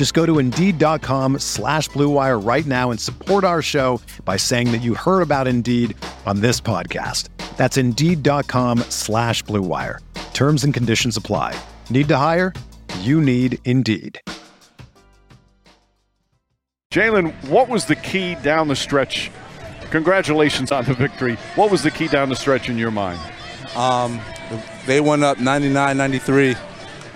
Just go to Indeed.com slash BlueWire right now and support our show by saying that you heard about Indeed on this podcast. That's Indeed.com slash BlueWire. Terms and conditions apply. Need to hire? You need Indeed. Jalen, what was the key down the stretch? Congratulations on the victory. What was the key down the stretch in your mind? Um, they went up 99 93.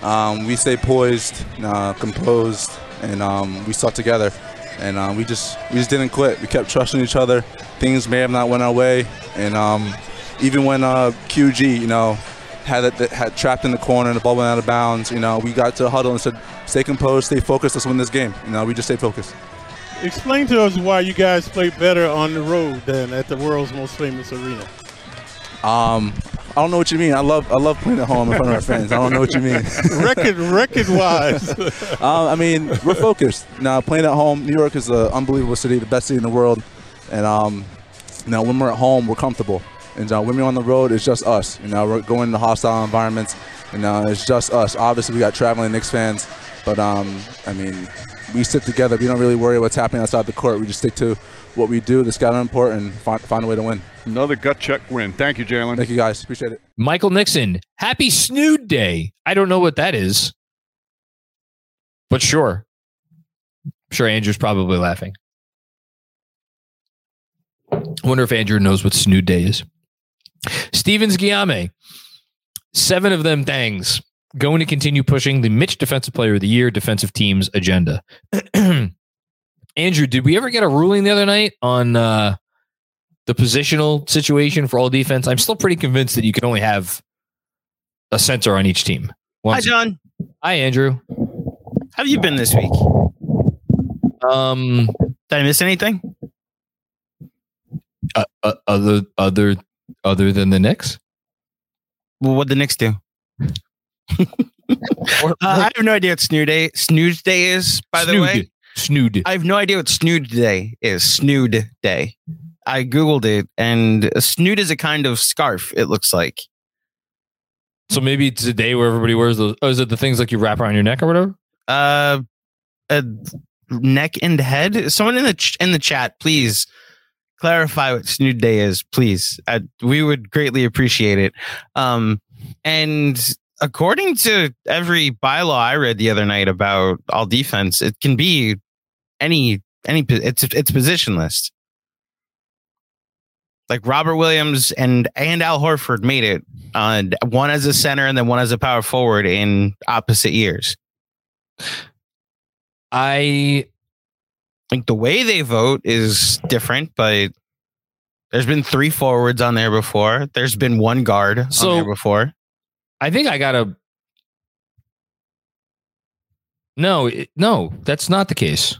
Um, we stayed poised, uh, composed, and um, we stuck together. And um, we just we just didn't quit. We kept trusting each other. Things may have not went our way, and um, even when uh, QG, you know, had it had trapped in the corner and the ball went out of bounds, you know, we got to huddle and said, "Stay composed, stay focused. Let's win this game." You know, we just stayed focused. Explain to us why you guys play better on the road than at the world's most famous arena. Um, I don't know what you mean. I love I love playing at home in front of our fans. I don't know what you mean. record record wise. um, I mean, we're focused now. Playing at home, New York is an unbelievable city, the best city in the world, and um, you know when we're at home, we're comfortable. And uh, when we're on the road, it's just us. You know, we're going into hostile environments. You know, it's just us. Obviously, we got traveling Knicks fans, but um, I mean, we sit together. We don't really worry what's happening outside the court. We just stick to what we do, the scouting report, and find, find a way to win. Another gut check win. Thank you, Jalen. Thank you, guys. Appreciate it. Michael Nixon, happy Snood Day. I don't know what that is, but sure. I'm sure Andrew's probably laughing. I wonder if Andrew knows what Snood Day is. Stevens Guillame, seven of them thangs going to continue pushing the Mitch Defensive Player of the Year defensive team's agenda. Andrew, did we ever get a ruling the other night on uh, the positional situation for all defense? I'm still pretty convinced that you can only have a center on each team. Once. Hi, John. Hi, Andrew. How have you been this week? Um, did I miss anything? Uh, uh, other, other, other than the Knicks. Well, what the Knicks do? uh, I have no idea what Snood Day, Snood Day is, by Snood. the way. Snood. I have no idea what Snood Day is. Snood Day. I Googled it, and a snood is a kind of scarf, it looks like. So maybe it's a day where everybody wears those. Oh, is it the things like you wrap around your neck or whatever? Uh, a neck and head. Someone in the ch- in the chat, please clarify what Snood Day is, please. I, we would greatly appreciate it. Um, and according to every bylaw I read the other night about all defense, it can be any any it's it's positionless. Like Robert Williams and and Al Horford made it, uh, one as a center and then one as a power forward in opposite years. I think the way they vote is different, but there's been three forwards on there before. There's been one guard so, on there before. I think I got a. No, no, that's not the case.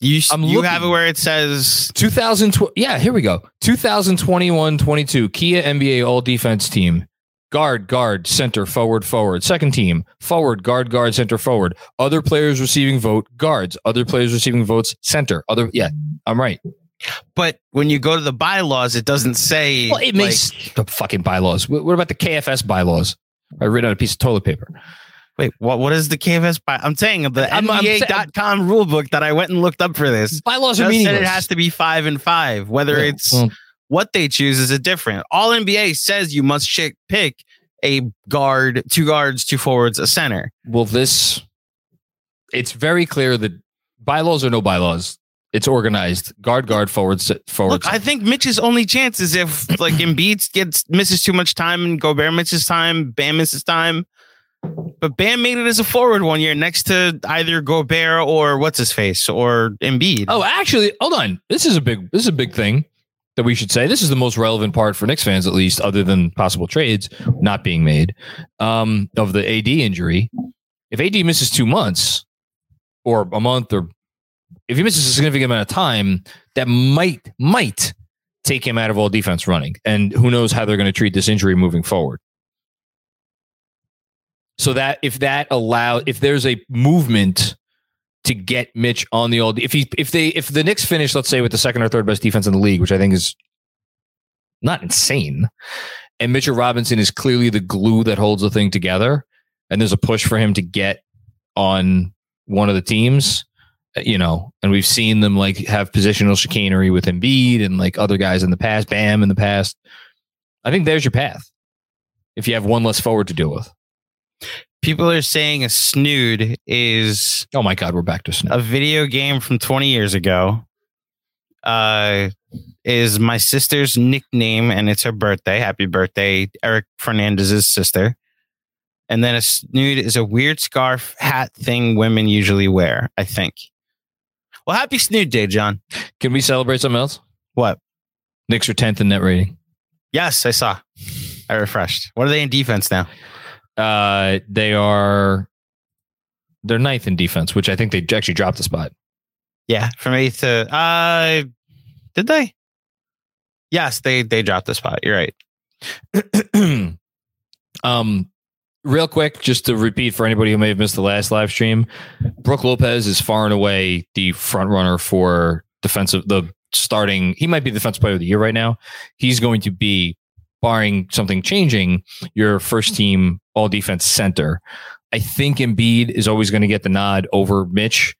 You I'm you have it where it says 2012. Yeah, here we go. 2021 22 Kia NBA All Defense Team. Guard, guard, center, forward, forward. Second team, forward, guard, guard, center, forward. Other players receiving vote, guards. Other players receiving votes, center. Other, yeah, I'm right. But when you go to the bylaws, it doesn't say. Well, it makes like, the fucking bylaws. What about the KFS bylaws? I read on a piece of toilet paper. Wait, what? What is the KFS? By I'm saying the I'm, NBA.com I'm, that I went and looked up for this. Bylaws are meaningless. Said it has to be five and five. Whether yeah, it's well, what they choose is a different. All NBA says you must pick a guard, two guards, two forwards, a center. Well, this it's very clear that bylaws or no bylaws. It's organized. Guard, guard, forward, forward. Look, I think Mitch's only chance is if like Embiid gets misses too much time and Gobert misses time, Bam misses time. But Bam made it as a forward one year next to either Gobert or what's his face or Embiid. Oh, actually, hold on. This is a big this is a big thing that we should say. This is the most relevant part for Knicks fans, at least, other than possible trades not being made um, of the AD injury. If AD misses two months or a month, or if he misses a significant amount of time, that might might take him out of all defense running. And who knows how they're going to treat this injury moving forward. So that if that allow if there's a movement to get Mitch on the old if he if they if the Knicks finish, let's say, with the second or third best defense in the league, which I think is not insane, and Mitchell Robinson is clearly the glue that holds the thing together, and there's a push for him to get on one of the teams, uh, you know, and we've seen them like have positional chicanery with Embiid and like other guys in the past, Bam in the past. I think there's your path if you have one less forward to deal with. People are saying a snood is Oh my God, we're back to snood. a video game from 20 years ago. Uh, is my sister's nickname, and it's her birthday. Happy birthday, Eric Fernandez's sister. And then a snood is a weird scarf hat thing women usually wear. I think. Well, happy snood day, John. Can we celebrate something else? What? Knicks are 10th in net rating. Yes, I saw. I refreshed. What are they in defense now? Uh, they are they're ninth in defense, which I think they actually dropped a spot. Yeah, from eighth to uh, did they? Yes, they they dropped the spot. You're right. um, real quick, just to repeat for anybody who may have missed the last live stream, Brook Lopez is far and away the front runner for defensive. The starting, he might be the defensive player of the year right now. He's going to be, barring something changing, your first team all defense center. I think Embiid is always going to get the nod over Mitch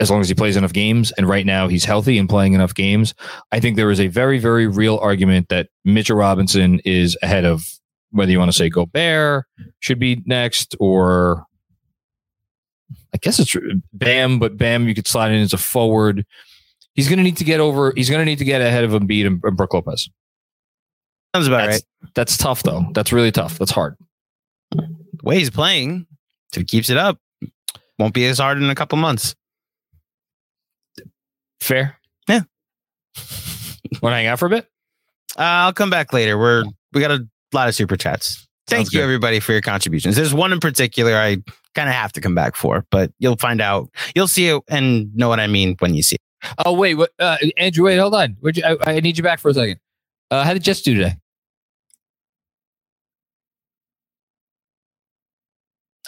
as long as he plays enough games. And right now he's healthy and playing enough games. I think there is a very, very real argument that Mitchell Robinson is ahead of whether you want to say Gobert should be next or I guess it's Bam, but Bam you could slide in as a forward. He's going to need to get over. He's going to need to get ahead of Embiid and, and Brook Lopez. Sounds about That's, right. that's tough though. That's really tough. That's hard. The way he's playing, if he keeps it up, won't be as hard in a couple months. Fair. Yeah. Want to hang out for a bit? Uh, I'll come back later. We're we got a lot of super chats. Thank Sounds you good. everybody for your contributions. There's one in particular I kind of have to come back for, but you'll find out. You'll see it and know what I mean when you see it. Oh wait, what? Uh, Andrew, wait, hold on. You, I, I need you back for a second. Uh, how did Jets do today?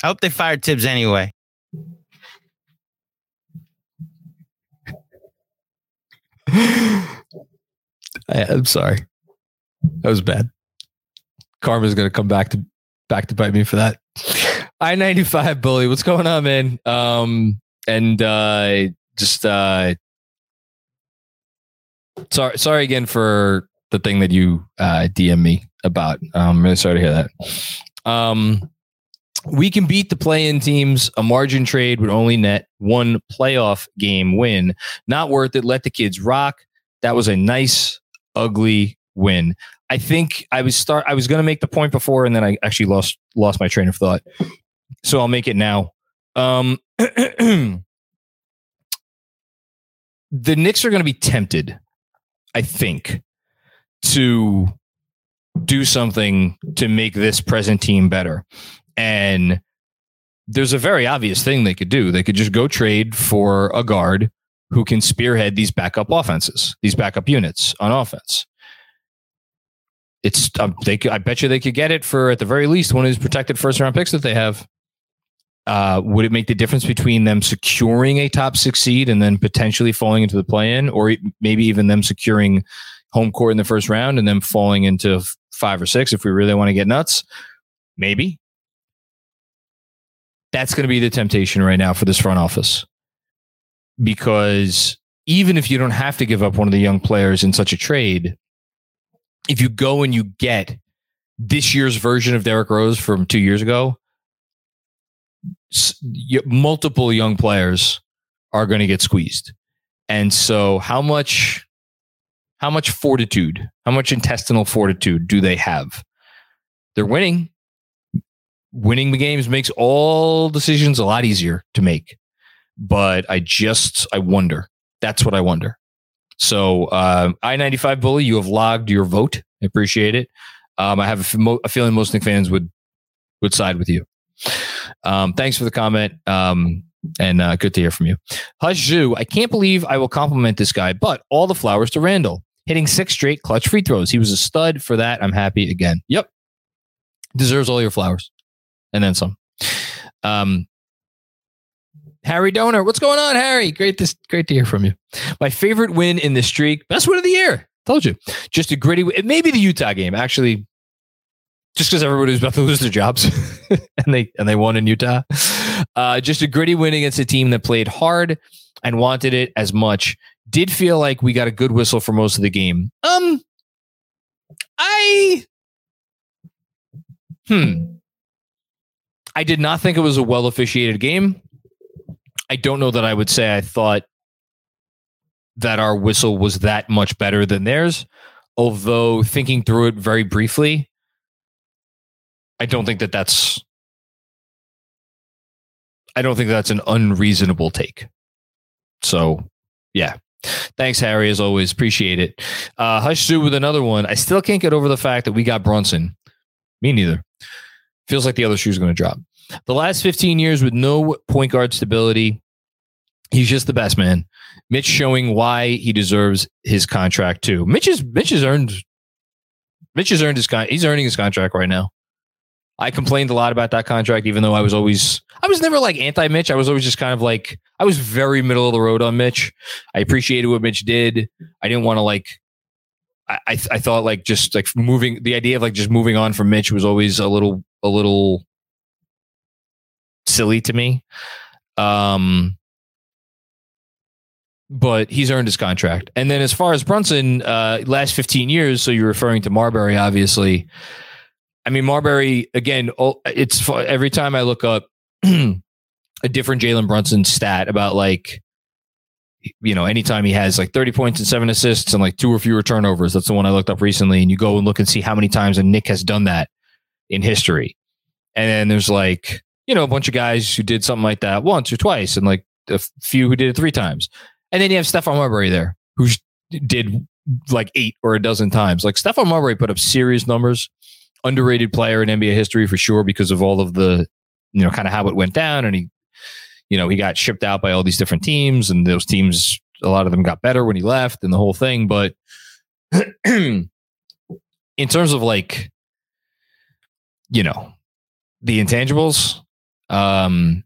I hope they fired Thibs anyway. I, I'm sorry. That was bad. Karma's gonna come back to back to bite me for that. I ninety five bully. What's going on, man? Um, and uh, just uh, sorry, sorry again for the thing that you uh, DM me about. I'm really sorry to hear that. Um, we can beat the play-in teams. A margin trade would only net one playoff game win. Not worth it. Let the kids rock. That was a nice, ugly win. I think I was start. I was to make the point before, and then I actually lost lost my train of thought. So I'll make it now. Um, the Knicks are to be tempted, I think, to do something to make this present team better. And there's a very obvious thing they could do. They could just go trade for a guard who can spearhead these backup offenses, these backup units on offense. It's um, they. Could, I bet you they could get it for at the very least one of these protected first round picks that they have. Uh, would it make the difference between them securing a top six seed and then potentially falling into the play in, or maybe even them securing home court in the first round and then falling into f- five or six if we really want to get nuts? Maybe. That's going to be the temptation right now for this front office. Because even if you don't have to give up one of the young players in such a trade, if you go and you get this year's version of Derrick Rose from two years ago, multiple young players are going to get squeezed. And so how much how much fortitude, how much intestinal fortitude do they have? They're winning. Winning the games makes all decisions a lot easier to make. But I just I wonder. That's what I wonder. So uh, I ninety five bully, you have logged your vote. I appreciate it. Um, I have a, feeling most fans would would side with you. Um, thanks for the comment. Um, and uh, good to hear from you. Hush Zhu, I can't believe I will compliment this guy, but all the flowers to Randle. Hitting six straight clutch free throws. He was a stud for that. I'm happy again. Yep. Deserves all your flowers. And then some. Um, Harry Donor, what's going on, Harry? Great to great to hear from you. My favorite win in the streak, best win of the year. Told you, just a gritty. It may be the Utah game, actually, just because everybody was about to lose their jobs, and they and they won in Utah. Uh, just a gritty win against a team that played hard and wanted it as much. Did feel like we got a good whistle for most of the game. Um, I, hmm, I did not think it was a well officiated game. I don't know that I would say I thought that our whistle was that much better than theirs. Although thinking through it very briefly, I don't think that that's I don't think that's an unreasonable take. So, yeah. Thanks, Harry, as always. Appreciate it. Uh, Hush Zoo with another one. I still can't get over the fact that we got Brunson. Me neither. Feels like the other shoe's going to drop. The last 15 years with no point guard stability, he's just the best man. Mitch showing why he deserves his contract too. Mitch is Mitch has earned Mitch has earned his con- he's earning his contract right now. I complained a lot about that contract, even though I was always I was never like anti Mitch. I was always just kind of like I was very middle of the road on Mitch. I appreciated what Mitch did. I didn't want to like I, I thought like just like moving the idea of like just moving on from Mitch was always a little a little silly to me. Um but he's earned his contract. And then as far as Brunson, uh, last 15 years, so you're referring to Marbury, obviously. I mean, Marbury, again, it's every time I look up a different Jalen Brunson stat about like, you know, anytime he has like 30 points and seven assists and like two or fewer turnovers, that's the one I looked up recently. And you go and look and see how many times a Knick has done that in history. And then there's like, you know, a bunch of guys who did something like that once or twice and like a few who did it three times. And then you have Stephon Marbury there, who did like eight or a dozen times. Like Stephon Marbury put up serious numbers. Underrated player in NBA history for sure because of all of the, you know, kind of how it went down. And he, you know, he got shipped out by all these different teams, and those teams, a lot of them got better when he left and the whole thing. But in terms of like, you know, the intangibles, um,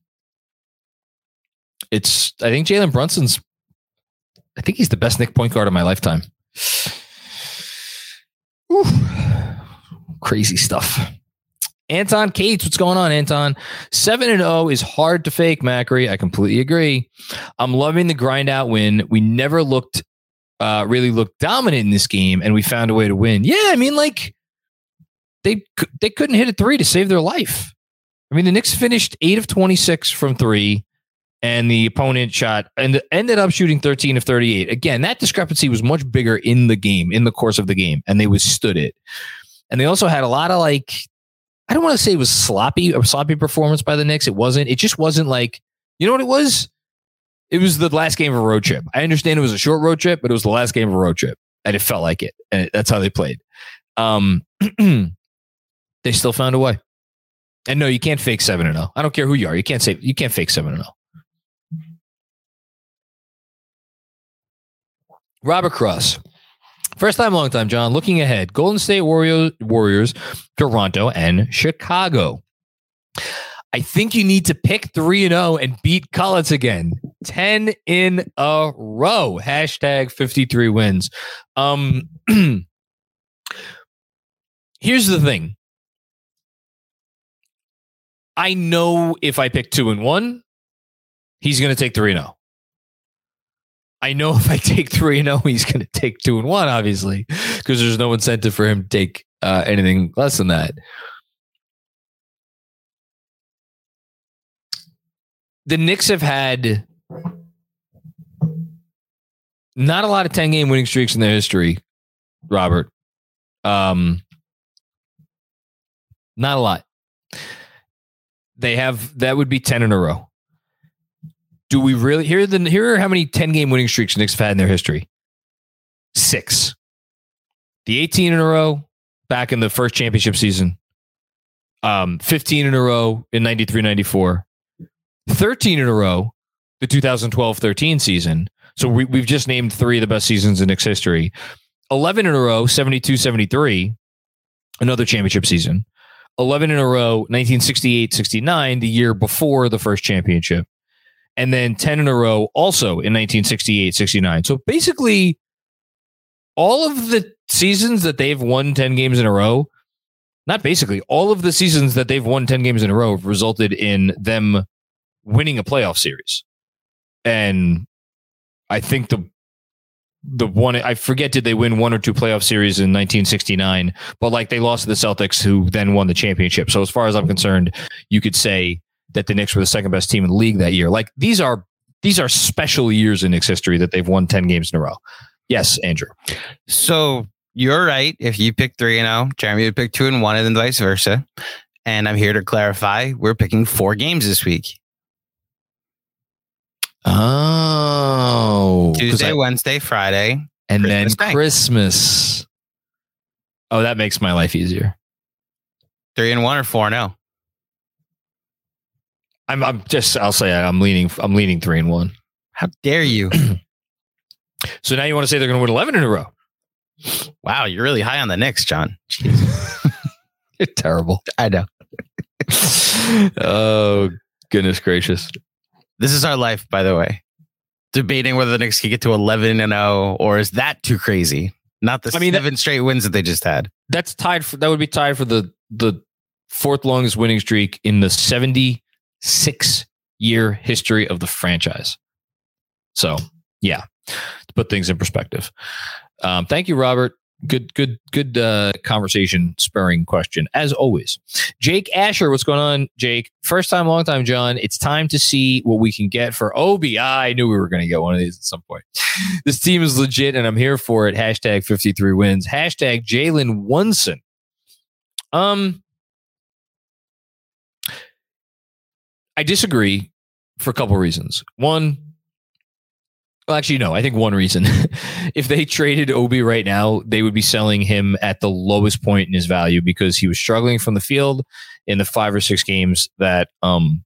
it's I think Jalen Brunson's I think he's the best Knick point guard of my lifetime. Whew. Crazy stuff. Anton Cates, what's going on, Anton? 7 and 0 is hard to fake, Macri. I completely agree. I'm loving the grind out win. We never looked uh really looked dominant in this game and we found a way to win. Yeah, I mean like they they couldn't hit a 3 to save their life. I mean the Knicks finished 8 of 26 from 3 and the opponent shot and ended up shooting 13 of 38. Again, that discrepancy was much bigger in the game, in the course of the game, and they withstood it. And they also had a lot of like, I don't want to say it was sloppy, a sloppy performance by the Knicks. It wasn't. It just wasn't like, you know what it was? It was the last game of a road trip. I understand it was a short road trip, but it was the last game of a road trip, and it felt like it. And that's how they played. Um, they still found a way. And no, you can't fake seven and zero. I don't care who you are. You can't say you can't fake seven and zero. Robert Cross. First time, long time, John. Looking ahead, Golden State Warriors, Warriors, Toronto, and Chicago. I think you need to pick 3 and 0 and beat Collins again. 10 in a row. Hashtag 53 wins. Um here's the thing. I know if I pick 2 and 1, he's going to take 3 and 0. I know if I take 3 and 0, he's going to take 2 and 1 obviously, because there's no incentive for him to take uh, anything less than that. the Knicks have had not a lot of 10 game winning streaks in their history, Robert. Um, not a lot. They have that would be 10 in a row. Do we really here the here are how many 10 game winning streaks Knicks have had in their history? Six. The 18 in a row back in the first championship season. Um, 15 in a row in 93 94. 13 in a row the 2012 13 season. So we, we've just named three of the best seasons in Knicks history. 11 in a row, 72 73, another championship season. 11 in a row, 1968 69, the year before the first championship. And then 10 in a row, also in 1968 69. So basically, all of the seasons that they've won 10 games in a row, not basically, all of the seasons that they've won 10 games in a row resulted in them winning a playoff series. And I think the the one I forget did they win one or two playoff series in 1969, but like they lost to the Celtics, who then won the championship. So as far as I'm concerned, you could say that the Knicks were the second best team in the league that year. Like these are these are special years in Knicks history that they've won 10 games in a row. Yes, Andrew. So you're right. If you pick three and zero, Jeremy would pick two and one, and then vice versa. And I'm here to clarify: we're picking four games this week. Oh, Tuesday, I, Wednesday, Friday, and Christmas then Christmas. Oh, that makes my life easier. Three and one or four and oh? I'm I'm just I'll say I'm leaning I'm leaning three and one. How dare you? so now you want to say they're going to win eleven in a row? Wow, you're really high on the Knicks, John. you're terrible. I know. oh goodness gracious! This is our life, by the way. Debating whether the Knicks can get to 11 and 0, or is that too crazy? Not the I mean, seven that, straight wins that they just had. That's tied for that would be tied for the the fourth longest winning streak in the 76 year history of the franchise. So, yeah, to put things in perspective. Um, thank you, Robert. Good good good uh, conversation spurring question as always. Jake asher what's going on jake? First time long time john. It's time to see what we can get for obi i. Knew we were going to get one of these at some point. This team is legit and i'm here for it. Hashtag 53 wins. Hashtag jalen wunson um i disagree for a couple reasons one well, actually, no. I think one reason, if they traded Obi right now, they would be selling him at the lowest point in his value because he was struggling from the field in the five or six games that um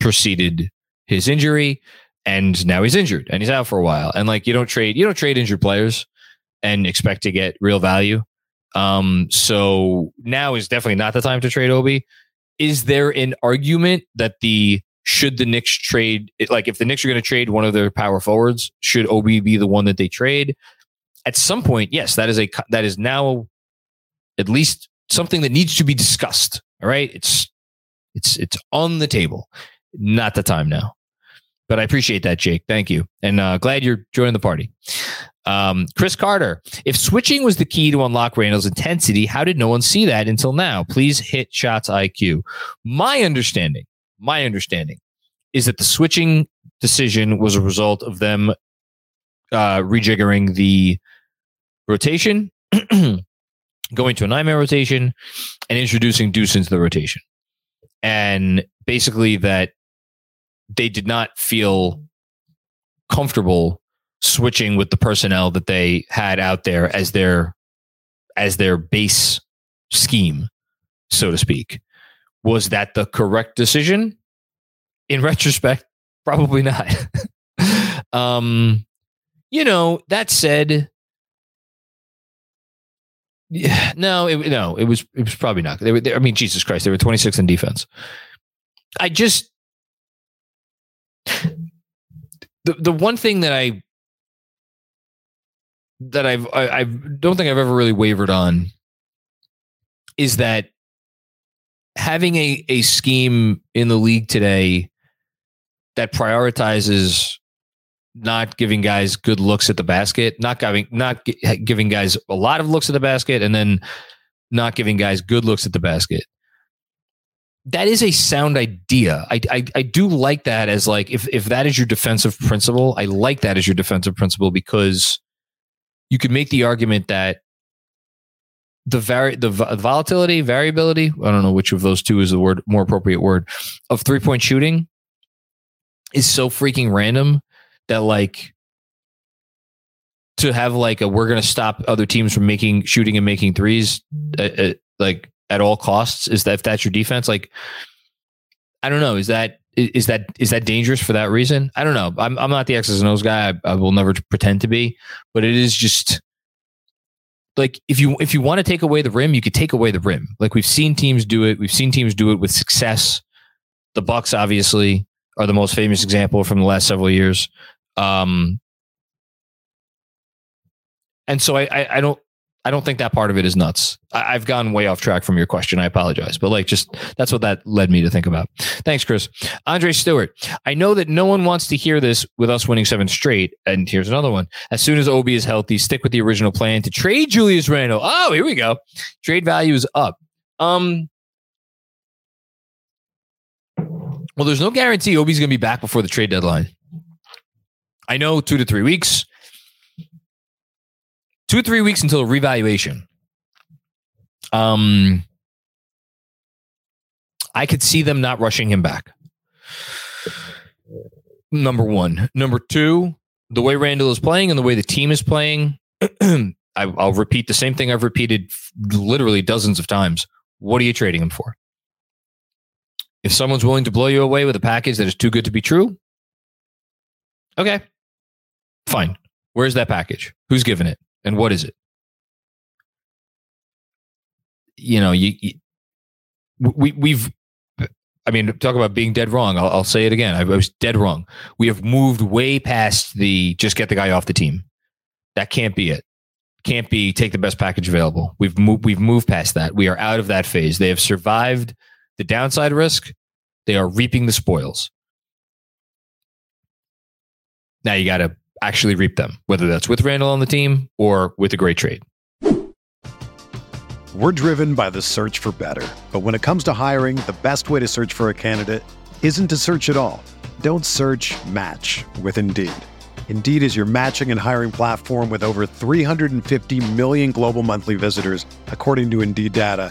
preceded his injury, and now he's injured and he's out for a while. And like you don't trade, you don't trade injured players and expect to get real value. Um, so now is definitely not the time to trade Obi. Is there an argument that the should the Knicks trade like if the Knicks are going to trade one of their power forwards, should Obi be the one that they trade? At some point, yes, that is a that is now at least something that needs to be discussed. All right, it's it's it's on the table. Not the time now. But I appreciate that, Jake. Thank you, and uh, glad you're joining the party. Um, Chris Carter, if switching was the key to unlock Randle's intensity, how did no one see that until now? Please hit shots IQ. My understanding my understanding is that the switching decision was a result of them uh, rejiggering the rotation, going to a nine man rotation, and introducing Deuce into the rotation. And basically, that they did not feel comfortable switching with the personnel that they had out there as their as their base scheme, so to speak. Was that the correct decision? In retrospect, probably not. um, you know, that said, yeah, no, it, no, it was it was probably not. They were, they, I mean, Jesus Christ, they were 26 in defense. I just the the one thing that I that I've I, I don't think I've ever really wavered on is that having a, a scheme in the league today that prioritizes not giving guys good looks at the basket, not giving not giving guys a lot of looks at the basket, and then not giving guys good looks at the basket. that is a sound idea. I, I I do like that as like if if that is your defensive principle, I like that as your defensive principle because you could make the argument that the vari- the volatility, variability, I don't know which of those two is the word more appropriate word of three point shooting is so freaking random that like to have like a we're going to stop other teams from making shooting and making threes uh, uh, like at all costs is that if that's your defense like I don't know is that is that is that dangerous for that reason? I don't know. I'm I'm not the X's and O's guy. I, I will never pretend to be, but it is just like if you if you want to take away the rim, you could take away the rim. Like we've seen teams do it. We've seen teams do it with success. The Bucks obviously are the most famous example from the last several years. Um, and so I, I, I don't I don't think that part of it is nuts. I, have gone way off track from your question. I apologize, but like, just that's what that led me to think about. Thanks, Chris. Andre Stewart. I know that no one wants to hear this with us winning seven straight. And here's another one. As soon as Obi is healthy, stick with the original plan to trade Julius Randle. Oh, here we go. Trade value is up. Um, well, there's no guarantee Obi's going to be back before the trade deadline. I know two to three weeks two or three weeks until revaluation. Um, I could see them not rushing him back. Number one. Number two, the way Randle is playing and the way the team is playing, I, will repeat the same thing I've repeated literally dozens of times. What are you trading him for? If someone's willing to blow you away with a package that is too good to be true, okay, fine. Where's that package? Who's giving it? And what is it? You know, you, you we we've I mean, talk about being dead wrong. I'll, I'll say it again. I, was dead wrong. We have moved way past the just get the guy off the team. That can't be it. Can't be take the best package available. We've moved. We've moved past that. We are out of that phase. They have survived the downside risk. They are reaping the spoils. Now you got to actually reap them, whether that's with Randle on the team or with a great trade. We're driven by the search for better. But when it comes to hiring, the best way to search for a candidate isn't to search at all. Don't search match with Indeed. Indeed is your matching and hiring platform with over 350 million global monthly visitors, according to Indeed data,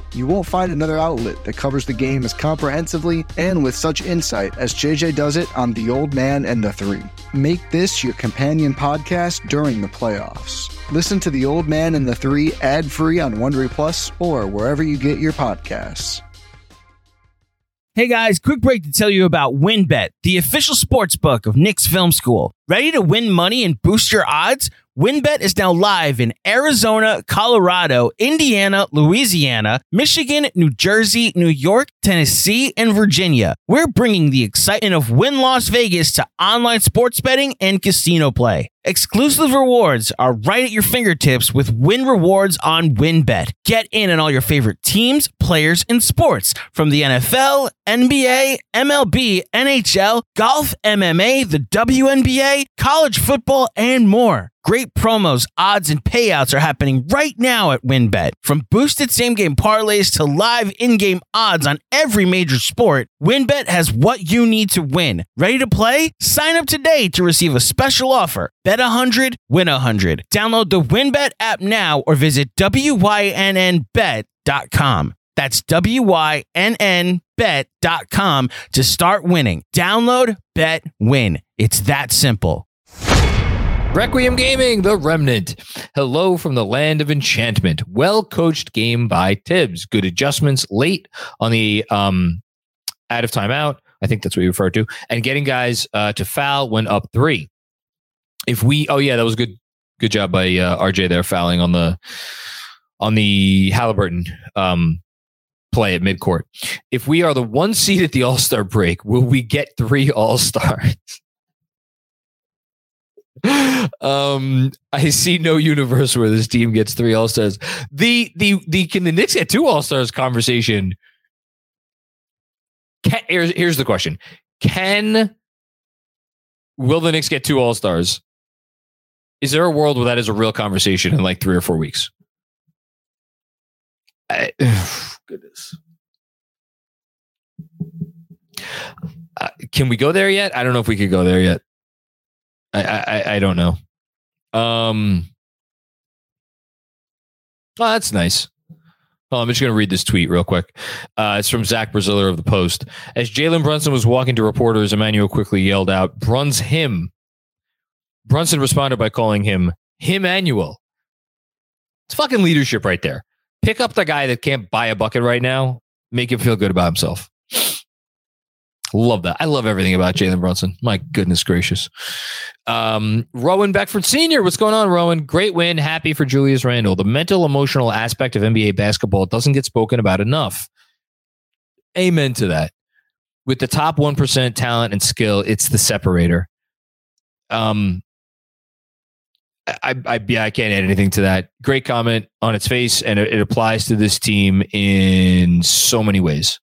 You won't find another outlet that covers the game as comprehensively and with such insight as JJ does it on The Old Man and the Three. Make this your companion podcast during the playoffs. Listen to The Old Man and the Three ad free on Wondery Plus or wherever you get your podcasts. Hey guys, quick break to tell you about WynnBET, the official sports book of Knicks Film School. Ready to win money and boost your odds? WynnBET is now live in Arizona, Colorado, Indiana, Louisiana, Michigan, New Jersey, New York, Tennessee, and Virginia. We're bringing the excitement of Wynn Las Vegas to online sports betting and casino play. Exclusive rewards are right at your fingertips with Wynn Rewards on WynnBET. Get in on all your favorite teams, players, and sports from the NFL, NBA, MLB, NHL, golf, MMA, the WNBA, college football, and more. Great promos, odds, and payouts are happening right now at WynnBET. From boosted same game parlays to live in game odds on every major sport, WynnBET has what you need to win. Ready to play? Sign up today to receive a special offer. Bet 100, win 100. Download the WynnBET app now or visit WYNNBet.com. That's WYNNBet.com to start winning. Download, bet, win. It's that simple. Requiem Gaming, The Remnant. Hello from the land of enchantment. Well coached game by Thibs. Good adjustments late on the um, out of timeout. I think that's what you referred to. And getting guys uh, to foul when up three. If we, oh yeah, that was good. Good job by uh, RJ there fouling on the on the Halliburton um, play at midcourt. If we are the one seed at the All Star break, will we get three All Stars? Um, I see no universe where this team gets three All Stars. The the the can the Knicks get two All Stars conversation? Can, here's here's the question: Can will the Knicks get two All Stars? Is there a world where that is a real conversation in like three or four weeks? I, goodness. Uh, can we go there yet? I don't know if we could go there yet. I I, I don't know. Um. Oh, that's nice. Well, I'm just going to read this tweet real quick. Uh, it's from Zach Braziller of the Post. As Jalen Brunson was walking to reporters, Immanuel Quickley yelled out, "Bruns him." Brunson responded by calling him Immanuel. It's fucking leadership right there. Pick up the guy that can't buy a bucket right now. Make him feel good about himself. Love that. I love everything about Jalen Brunson. My goodness gracious. Um, Rowan Beckford Sr., what's going on, Rowan? Great win. Happy for Julius Randle. The mental, emotional aspect of NBA basketball doesn't get spoken about enough. Amen to that. With the top 1% talent and skill, it's the separator. Um, I, I, yeah, I can't add anything to that. Great comment on its face, and it, it applies to this team in so many ways.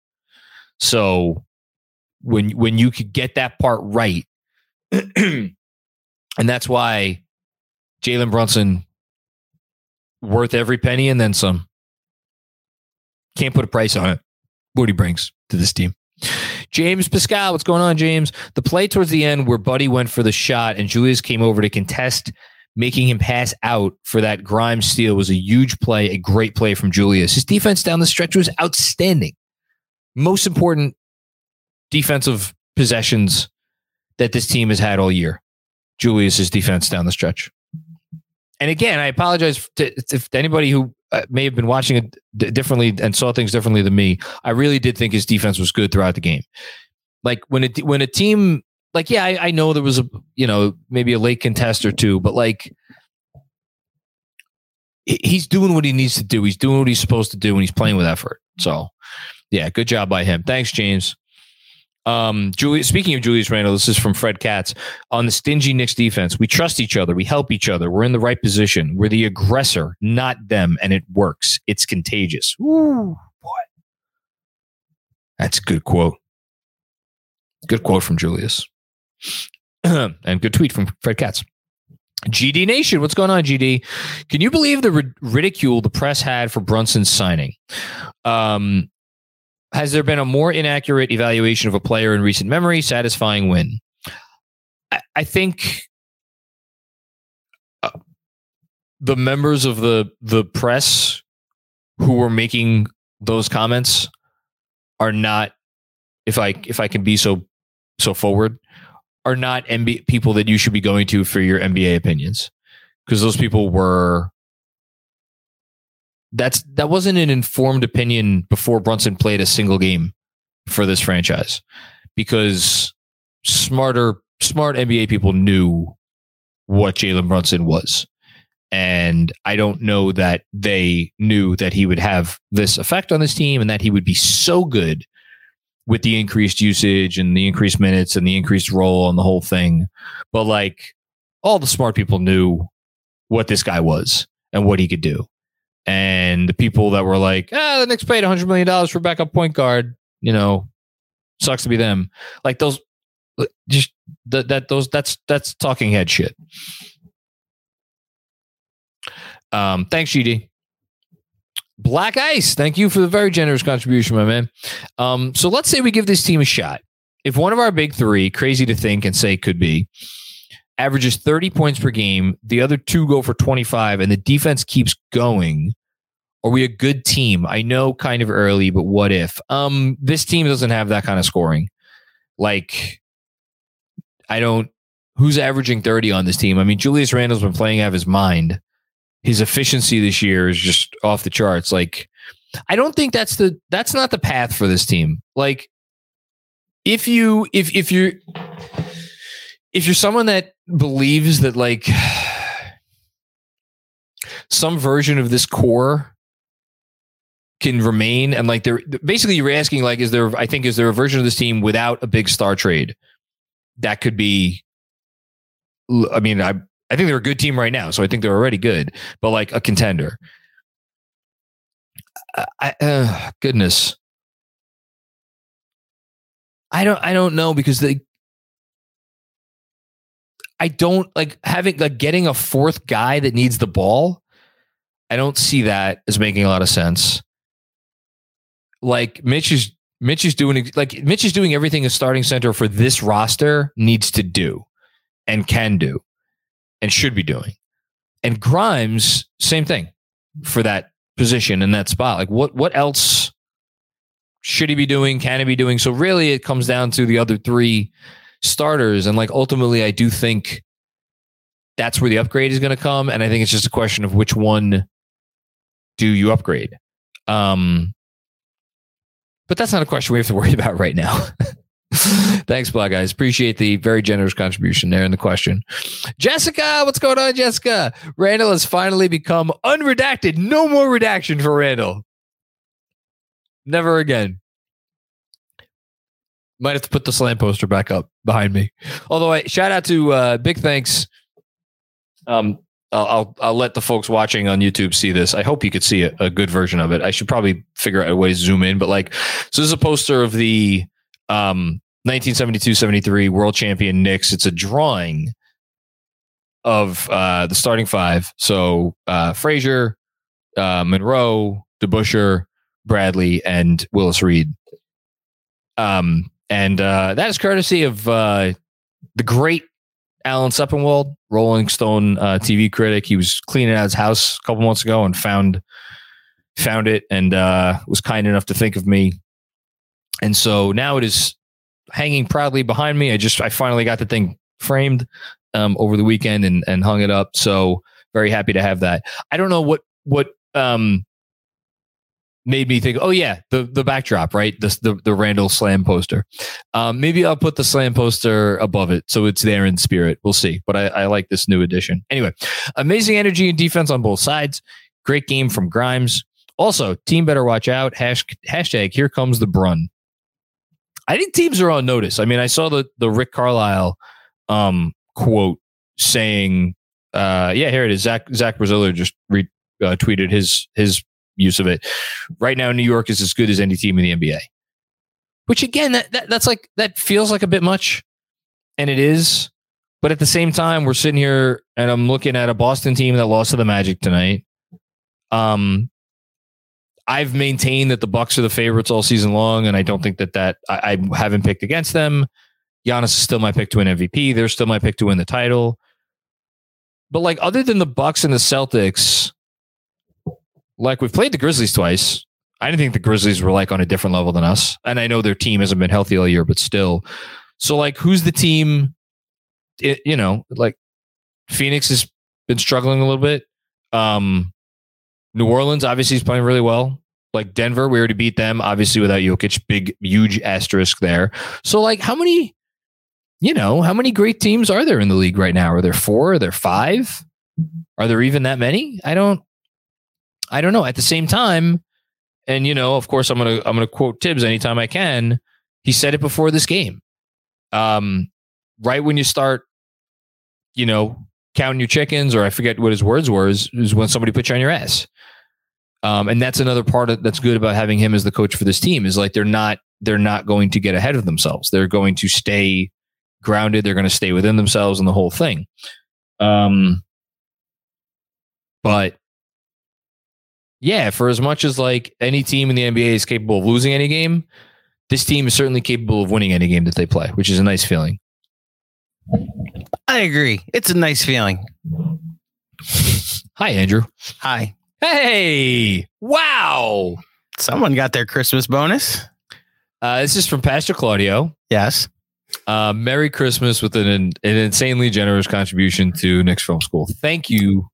So, when when you could get that part right, and that's why Jalen Brunson worth every penny and then some. Can't put a price on it. What he brings to this team. James Pascal, what's going on, James? The play towards the end where Buddy went for the shot and Julius came over to contest, making him pass out for that Grimes steal was a huge play, a great play from Julius. His defense down the stretch was outstanding. Most important defensive possessions that this team has had all year. Julius's defense down the stretch. And again, I apologize to, if anybody who uh, may have been watching it differently and saw things differently than me. I really did think his defense was good throughout the game. Like when it when a team like yeah, I, I know there was a you know maybe a late contest or two, but like he's doing what he needs to do. He's doing what he's supposed to do, and he's playing with effort. So, yeah, good job by him. Thanks, James. Um, Julie, speaking of Julius Randle, this is from Fred Katz on the stingy Knicks defense. We trust each other. We help each other. We're in the right position. We're the aggressor, not them, and it works. It's contagious. Ooh, boy, that's a good quote. Good quote from Julius, and good tweet from Fred Katz. GD Nation, what's going on, GD? Can you believe the ri- ridicule the press had for Brunson's signing? Um, has there been a more inaccurate evaluation of a player in recent memory? Satisfying win. I, I think uh, the members of the the press who were making those comments are not, if I if I can be so so forward, are not MB, people that you should be going to for your NBA opinions because those people were that's that wasn't an informed opinion before Brunson played a single game for this franchise because smarter smart NBA people knew what Jalen Brunson was And I don't know that they knew that he would have this effect on this team and that he would be so good with the increased usage and the increased minutes and the increased role and the whole thing. But like all the smart people knew what this guy was and what he could do. And the people that were like, ah, the Knicks paid $100 million for backup point guard, you know, sucks to be them. Like those, just that, that those, that's, that's talking head shit. Um, thanks, GD. Black Ice, thank you for the very generous contribution, my man. Um, so let's say we give this team a shot. If one of our big three, crazy to think and say could be, averages 30 points per game, the other two go for 25, and the defense keeps going, are we a good team? I know kind of early, but what if? Um, this team doesn't have that kind of scoring. Like, I don't who's averaging 30 on this team? I mean, Julius Randle's been playing out of his mind his efficiency this year is just off the charts. Like, I don't think that's the that's not the path for this team. Like, if you if if you're if you're someone that believes that like some version of this core can remain and like they're basically you're asking like is there I think is there a version of this team without a big star trade that could be I mean I I think they're a good team right now, so I think they're already good, but like a contender. I, uh, goodness, I don't, I don't know because they, I don't like having like getting a fourth guy that needs the ball. I don't see that as making a lot of sense. Like Mitch is Mitch is doing like Mitch is doing everything a starting center for this roster needs to do and can do and should be doing. And Grimes, same thing for that position in that spot. Like what what else should he be doing? Can he be doing? So really it comes down to the other three starters. And like ultimately I do think that's where the upgrade is going to come. And I think it's just a question of which one do you upgrade? Um but that's not a question we have to worry about right now. Thanks, Black Guys. Appreciate the very generous contribution there in the question. Jessica, what's going on, Jessica? Randle has finally become unredacted. No more redaction for Randle. Never again. Might have to put the slam poster back up behind me. Although, I shout out to uh, big thanks. Um, I'll, I'll, I'll let the folks watching on YouTube see this. I hope you could see a, a good version of it. I should probably figure out a way to zoom in, but like, so this is a poster of the um 1972-73 world champion Knicks. It's a drawing of uh, the starting five. So uh, Frazier, uh, Monroe, DeBusschere, Bradley, and Willis Reed. Um, and uh, that is courtesy of uh, the great Alan Sepinwall, Rolling Stone uh, TV critic. He was cleaning out his house a couple months ago and found found it and uh, was kind enough to think of me. And so now it is hanging proudly behind me. I just I finally got the thing framed um, over the weekend and and hung it up. So very happy to have that. I don't know what what um made me think, oh yeah, the the backdrop, right? The the, the Randle Slam poster. Um, maybe I'll put the Slam poster above it, so it's there in spirit. We'll see. But I, I like this new addition. Anyway, amazing energy and defense on both sides. Great game from Grimes. Also, team better watch out. Hash, hashtag here comes the Brun. I think teams are on notice. I mean, I saw the the Rick Carlisle um, quote saying, uh, "Yeah, here it is." Zach Zach Braziller just re, uh, tweeted his his use of it. Right now, New York is as good as any team in the NBA. Which again, that, that that's like that feels like a bit much, and it is. But at the same time, we're sitting here and I'm looking at a Boston team that lost to the Magic tonight. Um, I've maintained that the Bucks are the favorites all season long, and I don't think that that I, I haven't picked against them. Giannis is still my pick to win MVP. They're still my pick to win the title. But like other than the Bucks and the Celtics, like we've played the Grizzlies twice. I didn't think the Grizzlies were like on a different level than us. And I know their team hasn't been healthy all year, but still. So like who's the team? It, you know, like Phoenix has been struggling a little bit. Um, New Orleans obviously is playing really well. Like Denver, we already beat them, obviously without Jokic. Big, huge asterisk there. So, like, how many, you know, how many great teams are there in the league right now? Are there four? Are there five? Are there even that many? I don't. I don't know. At the same time, and you know, of course, I'm gonna I'm gonna quote Thibs anytime I can. He said it before this game. Um, right when you start, you know, counting your chickens, or I forget what his words were, is, is when somebody puts you on your ass. Um, and that's another part of, that's good about having him as the coach for this team is like they're not they're not going to get ahead of themselves. They're going to stay grounded. They're going to stay within themselves and the whole thing. Um, but yeah, for as much as like any team in the NBA is capable of losing any game, this team is certainly capable of winning any game that they play, which is a nice feeling. I agree. It's a nice feeling. Hi, Andrew. Hi. Hey, wow. Someone got their Christmas bonus. Uh, this is from Pastor Claudio. Yes. Uh, Merry Christmas with an, an insanely generous contribution to Knicks Film School. Thank you,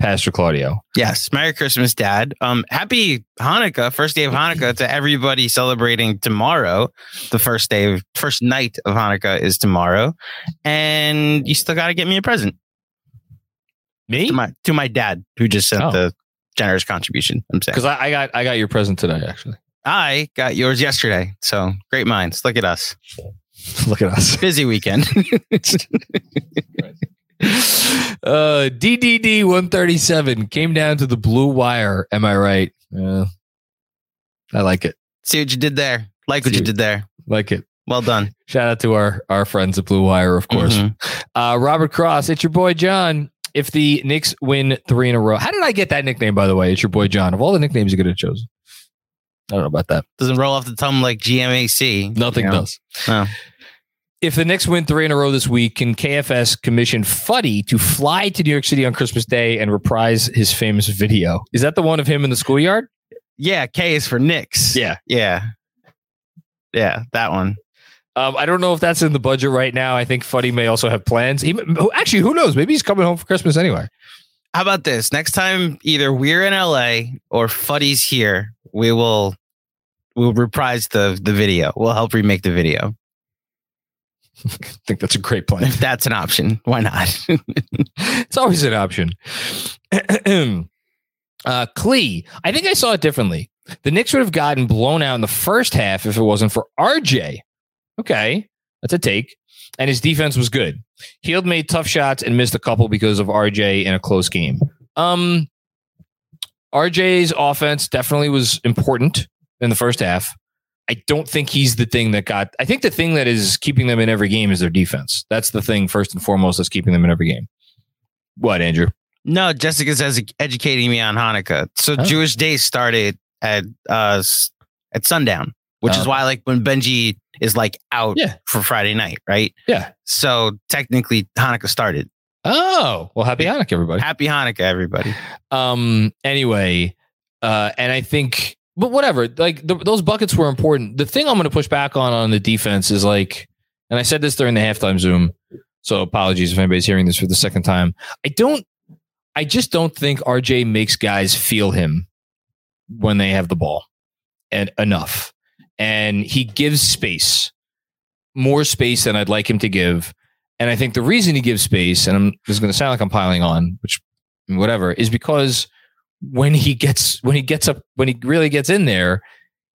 Pastor Claudio. Yes. Merry Christmas, Dad. Um, happy Hanukkah, first day of Hanukkah to everybody celebrating tomorrow. The first day of first night of Hanukkah is tomorrow. And you still gotta get me a present. Me? To my to my dad, who just sent Oh. the generous contribution. I'm saying. Because I, I got I got your present today, actually. I got yours yesterday. So great minds. Look at us. Look at us. Busy weekend. uh, DDD 137 came down to the blue wire. Am I right? Uh, I like it. See what you did there. Like what See you what- did there. Like it. Well done. Shout out to our, our friends at Blue Wire, of course. Mhm. Uh, Robert Cross, it's your boy John. If the Knicks win three in a row, how did I get that nickname, by the way? It's your boy John. Of all the nicknames you could have chosen, I don't know about that. Doesn't roll off the tongue like GMAC. Nothing you know? does. No. If the Knicks win three in a row this week, can KFS commission Fuddy to fly to New York City on Christmas Day and reprise his famous video? Is that the one of him in the schoolyard? Yeah, K is for Knicks. Yeah. Yeah. Yeah, that one. Um, I don't know if that's in the budget right now. I think Fuddy may also have plans. He, actually, who knows? Maybe he's coming home for Christmas anyway. How about this? Next time either we're in LA or Fuddy's here, we will we'll reprise the the video. We'll help remake the video. I think that's a great plan. If that's an option, why not? it's always an option. uh, Clee, I think I saw it differently. The Knicks would have gotten blown out in the first half if it wasn't for RJ. Okay, that's a take. And his defense was good. Hield made tough shots and missed a couple because of RJ in a close game. Um, RJ's offense definitely was important in the first half. I don't think he's the thing that got. I think the thing that is keeping them in every game is their defense. That's the thing first and foremost that's keeping them in every game. What, Andrew? no, Jessica's as educating me on Hanukkah. So Oh. Jewish Day started at uh at sundown, which Oh, is why like when Benji is like out Yeah. for Friday night, right? Yeah. So technically Hanukkah started. Oh, well, happy Hanukkah, everybody. Happy Hanukkah, everybody. Um. Anyway, uh, and I think, but whatever. Like the, those buckets were important. The thing I'm going to push back on on the defense is like, and I said this during the halftime Zoom. So apologies if anybody's hearing this for the second time. I don't. I just don't think RJ makes guys feel him when they have the ball, and enough. And he gives space, more space than I'd like him to give. And I think the reason he gives space, and I'm is going to sound like I'm piling on, which whatever, is because when he gets when he gets up when he really gets in there,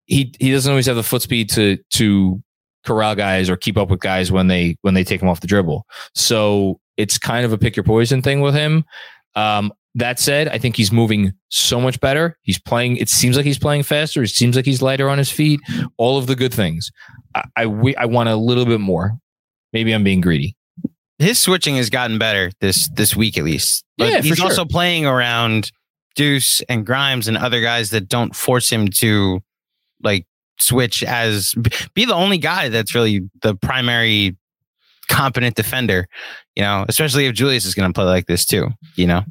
he he doesn't always have the foot speed to to corral guys or keep up with guys when they when they take him off the dribble. So it's kind of a pick your poison thing with him. Um, that said, I think he's moving so much better. He's playing. It seems like he's playing faster. It seems like he's lighter on his feet. All of the good things. I I, wi- I want a little bit more. Maybe I'm being greedy. his switching has gotten better this this week at least. But Yeah, he's sure. also playing around Deuce and Grimes and other guys that don't force him to like switch as be the only guy that's really the primary competent defender. You know, especially if Julius is going to play like this too. You know.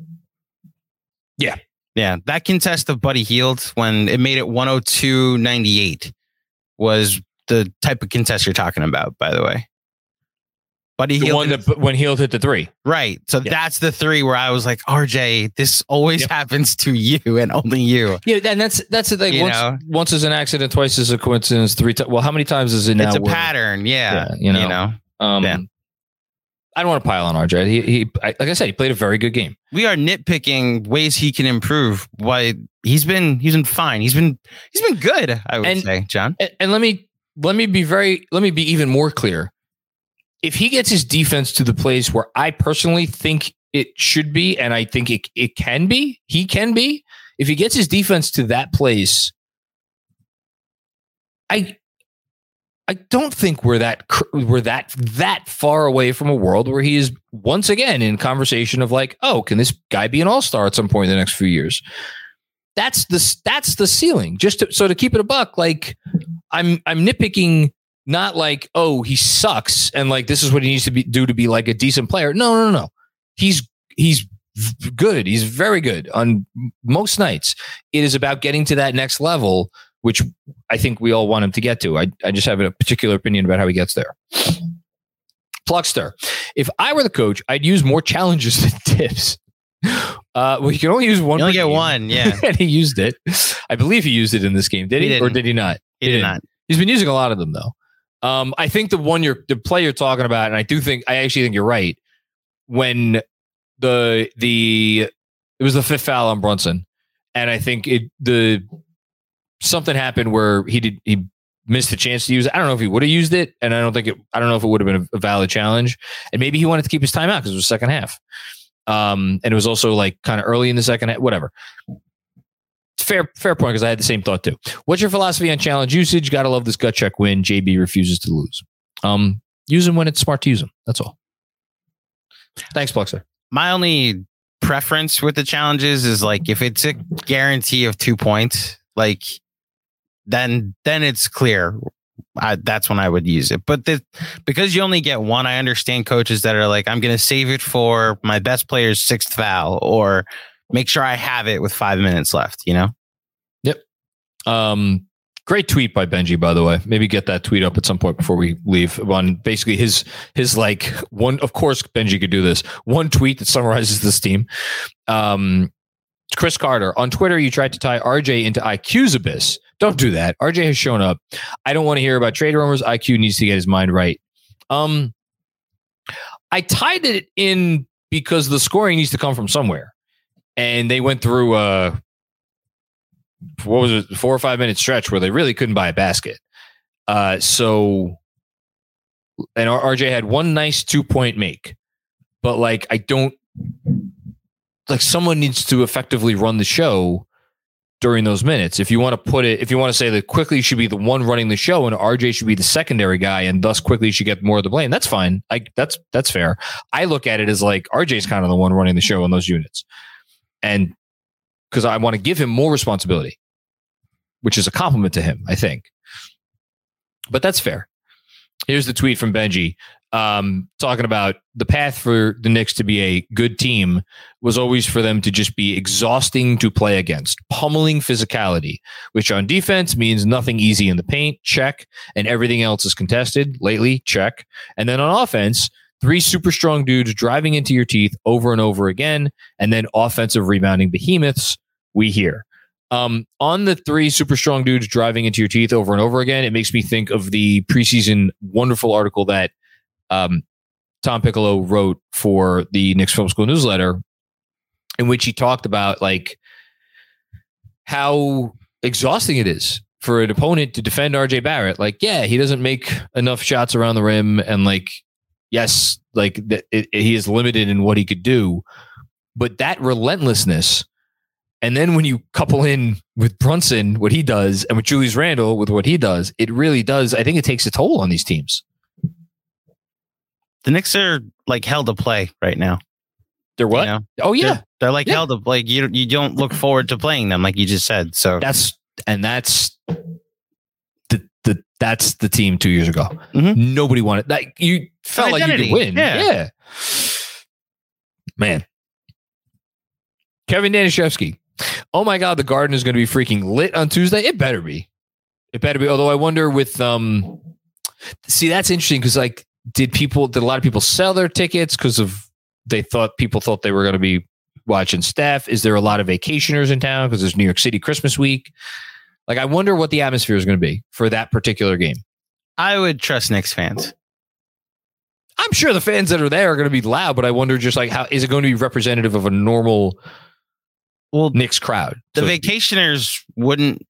Yeah. Yeah, that contest of Buddy Hield when it made it 102.98 was the type of contest you're talking about, by the way. Buddy The Hield one that when Hield hit the three. Right. So Yeah. that's the three where I was like, RJ, this always Yep. happens to you and only you. Yeah, and that's that's the thing. You once, know? once is an accident, twice is a coincidence, three times. Well, how many times is it now? it's a where- pattern. Yeah. Yeah, you know. Um, Yeah. I don't want to pile on RJ. He, he I, like I said, he played a very good game. We are nitpicking ways he can improve. Why he's been he's been fine. He's been he's been good. I would And- say, John. And, and let me let me be very let me be even more clear. If he gets his defense to the place where I personally think it should be, and I think it it can be, he can be. If he gets his defense to that place, I I don't think we're that we're that that far away from a world where he is once again in conversation of like, oh, can this guy be an all star at some point in the next few years? That's the that's the ceiling. Just to, so to keep it a buck, like I'm I'm nitpicking, not like oh he sucks and like this is what he needs to be do to be like a decent player. No, no, no, no. He's he's good. He's very good on most nights. It is about getting to that next level, which I think we all want him to get to. I I just have a particular opinion about how he gets there. Pluckster. If I were the coach, I'd use more challenges than Thibs. Uh, well, you can only use one. You only get game. one, yeah. and he used it. I believe he used it in this game. Did he, He or didn't. he not? He did didn't. not. He's been using a lot of them though. Um, I think the one you're the play you're talking about, and I do think I actually think you're right. When the the it was the fifth foul on Brunson, and I think it the something happened where he did he missed the chance to use it. I don't know if he would have used it, and I don't think it. I don't know if it would have been a, valid challenge, and maybe he wanted to keep his time out because it was second half. Um, and it was also like kind of early in the second half, whatever. Fair, fair point because I had the same thought too. What's your philosophy on challenge usage? Gotta love this gut check win. JB refuses to lose. Um, use them when it's smart to use them. That's all. Thanks, Pluxer. My only preference with the challenges is like if it's a guarantee of two points, like then then it's clear. I, that's when I would use it. But the, because you only get one, I understand coaches that are like, I'm going to save it for my best player's sixth foul or make sure I have it with five minutes left. You know, Yep. Um, great tweet by Benji, by the way. Maybe get that tweet up at some point before we leave. On basically his his like one. Of course, Benji could do this. One tweet that summarizes this team. Um, Chris Carter on Twitter. You tried to tie RJ into IQ's abyss. Don't do that. RJ has shown up. I don't want to hear about trade rumors. IQ needs to get his mind right. Um, I tied it in because the scoring needs to come from somewhere, and they went through uh what was it, four or five minute stretch where they really couldn't buy a basket. Uh, so, and RJ had one nice two point make, but like I don't like someone needs to effectively run the show during those minutes. If you want to put it, if you want to say that Quickley should be the one running the show and RJ should be the secondary guy, and thus Quickley should get more of the blame. That's fine. Like that's that's fair. I look at it as like RJ's kind of the one running the show in those units, and because I want to give him more responsibility, which is a compliment to him, I think. But that's fair. Here's the tweet from Benji um, talking about the path for the Knicks to be a good team was always for them to just be exhausting to play against, pummeling physicality, which on defense means nothing easy in the paint, check, and everything else is contested lately, check. And then on offense, three super strong dudes driving into your teeth over and over again, and then offensive rebounding behemoths, we hear. Um, on the three super strong dudes driving into your teeth over and over again, it makes me think of the preseason wonderful article that um, Tom Piccolo wrote for the Knicks Film School newsletter, in which he talked about like how exhausting it is for an opponent to defend RJ Barrett. Like, yeah, he doesn't make enough shots around the rim, and like, yes, like th- it, it- he is limited in what he could do, but that relentlessness. And then when you couple in with Brunson, what he does, and with Julius Randle with what he does, it really does. I think it takes a toll on these teams. the Knicks are like hell to play right now. They're what? You know? Oh yeah, They're, they're like Yeah. hell to like you. You don't look forward to playing them, like you just said. So that's and that's that's the team two years ago. Mhm. Nobody wanted that. You felt like you could win. Yeah. yeah. Man. Kevin Danishevsky. Oh my God, the garden is going to be freaking lit on Tuesday. It better be. It better be. Although I wonder with um see that's interesting because like did people did a lot of people sell their tickets because of they thought people thought they were going to be watching Steph? Is there a lot of vacationers in town because there's New York City Christmas week? Like I wonder what the atmosphere is going to be for that particular game. I would trust Knicks fans. I'm sure the fans that are there are going to be loud, but I wonder just like how is it going to be representative of a normal well Knicks crowd? The So- vacationers wouldn't.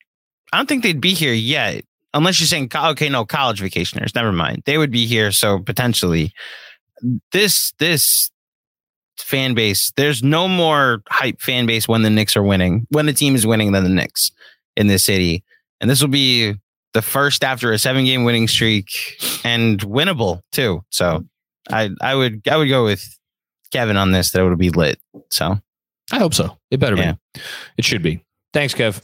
I don't think they'd be here yet, unless you're saying okay, no, college vacationers. Never mind, they would be here. So potentially, this this fan base, there's no more hype fan base when the Knicks are winning, when the team is winning than the Knicks in this city, and this will be the first after a seven game winning streak and winnable too. So I I would I would go with Kevin on this that it would be lit. So I hope so. It better Yeah. be. It should be. Thanks, Kev.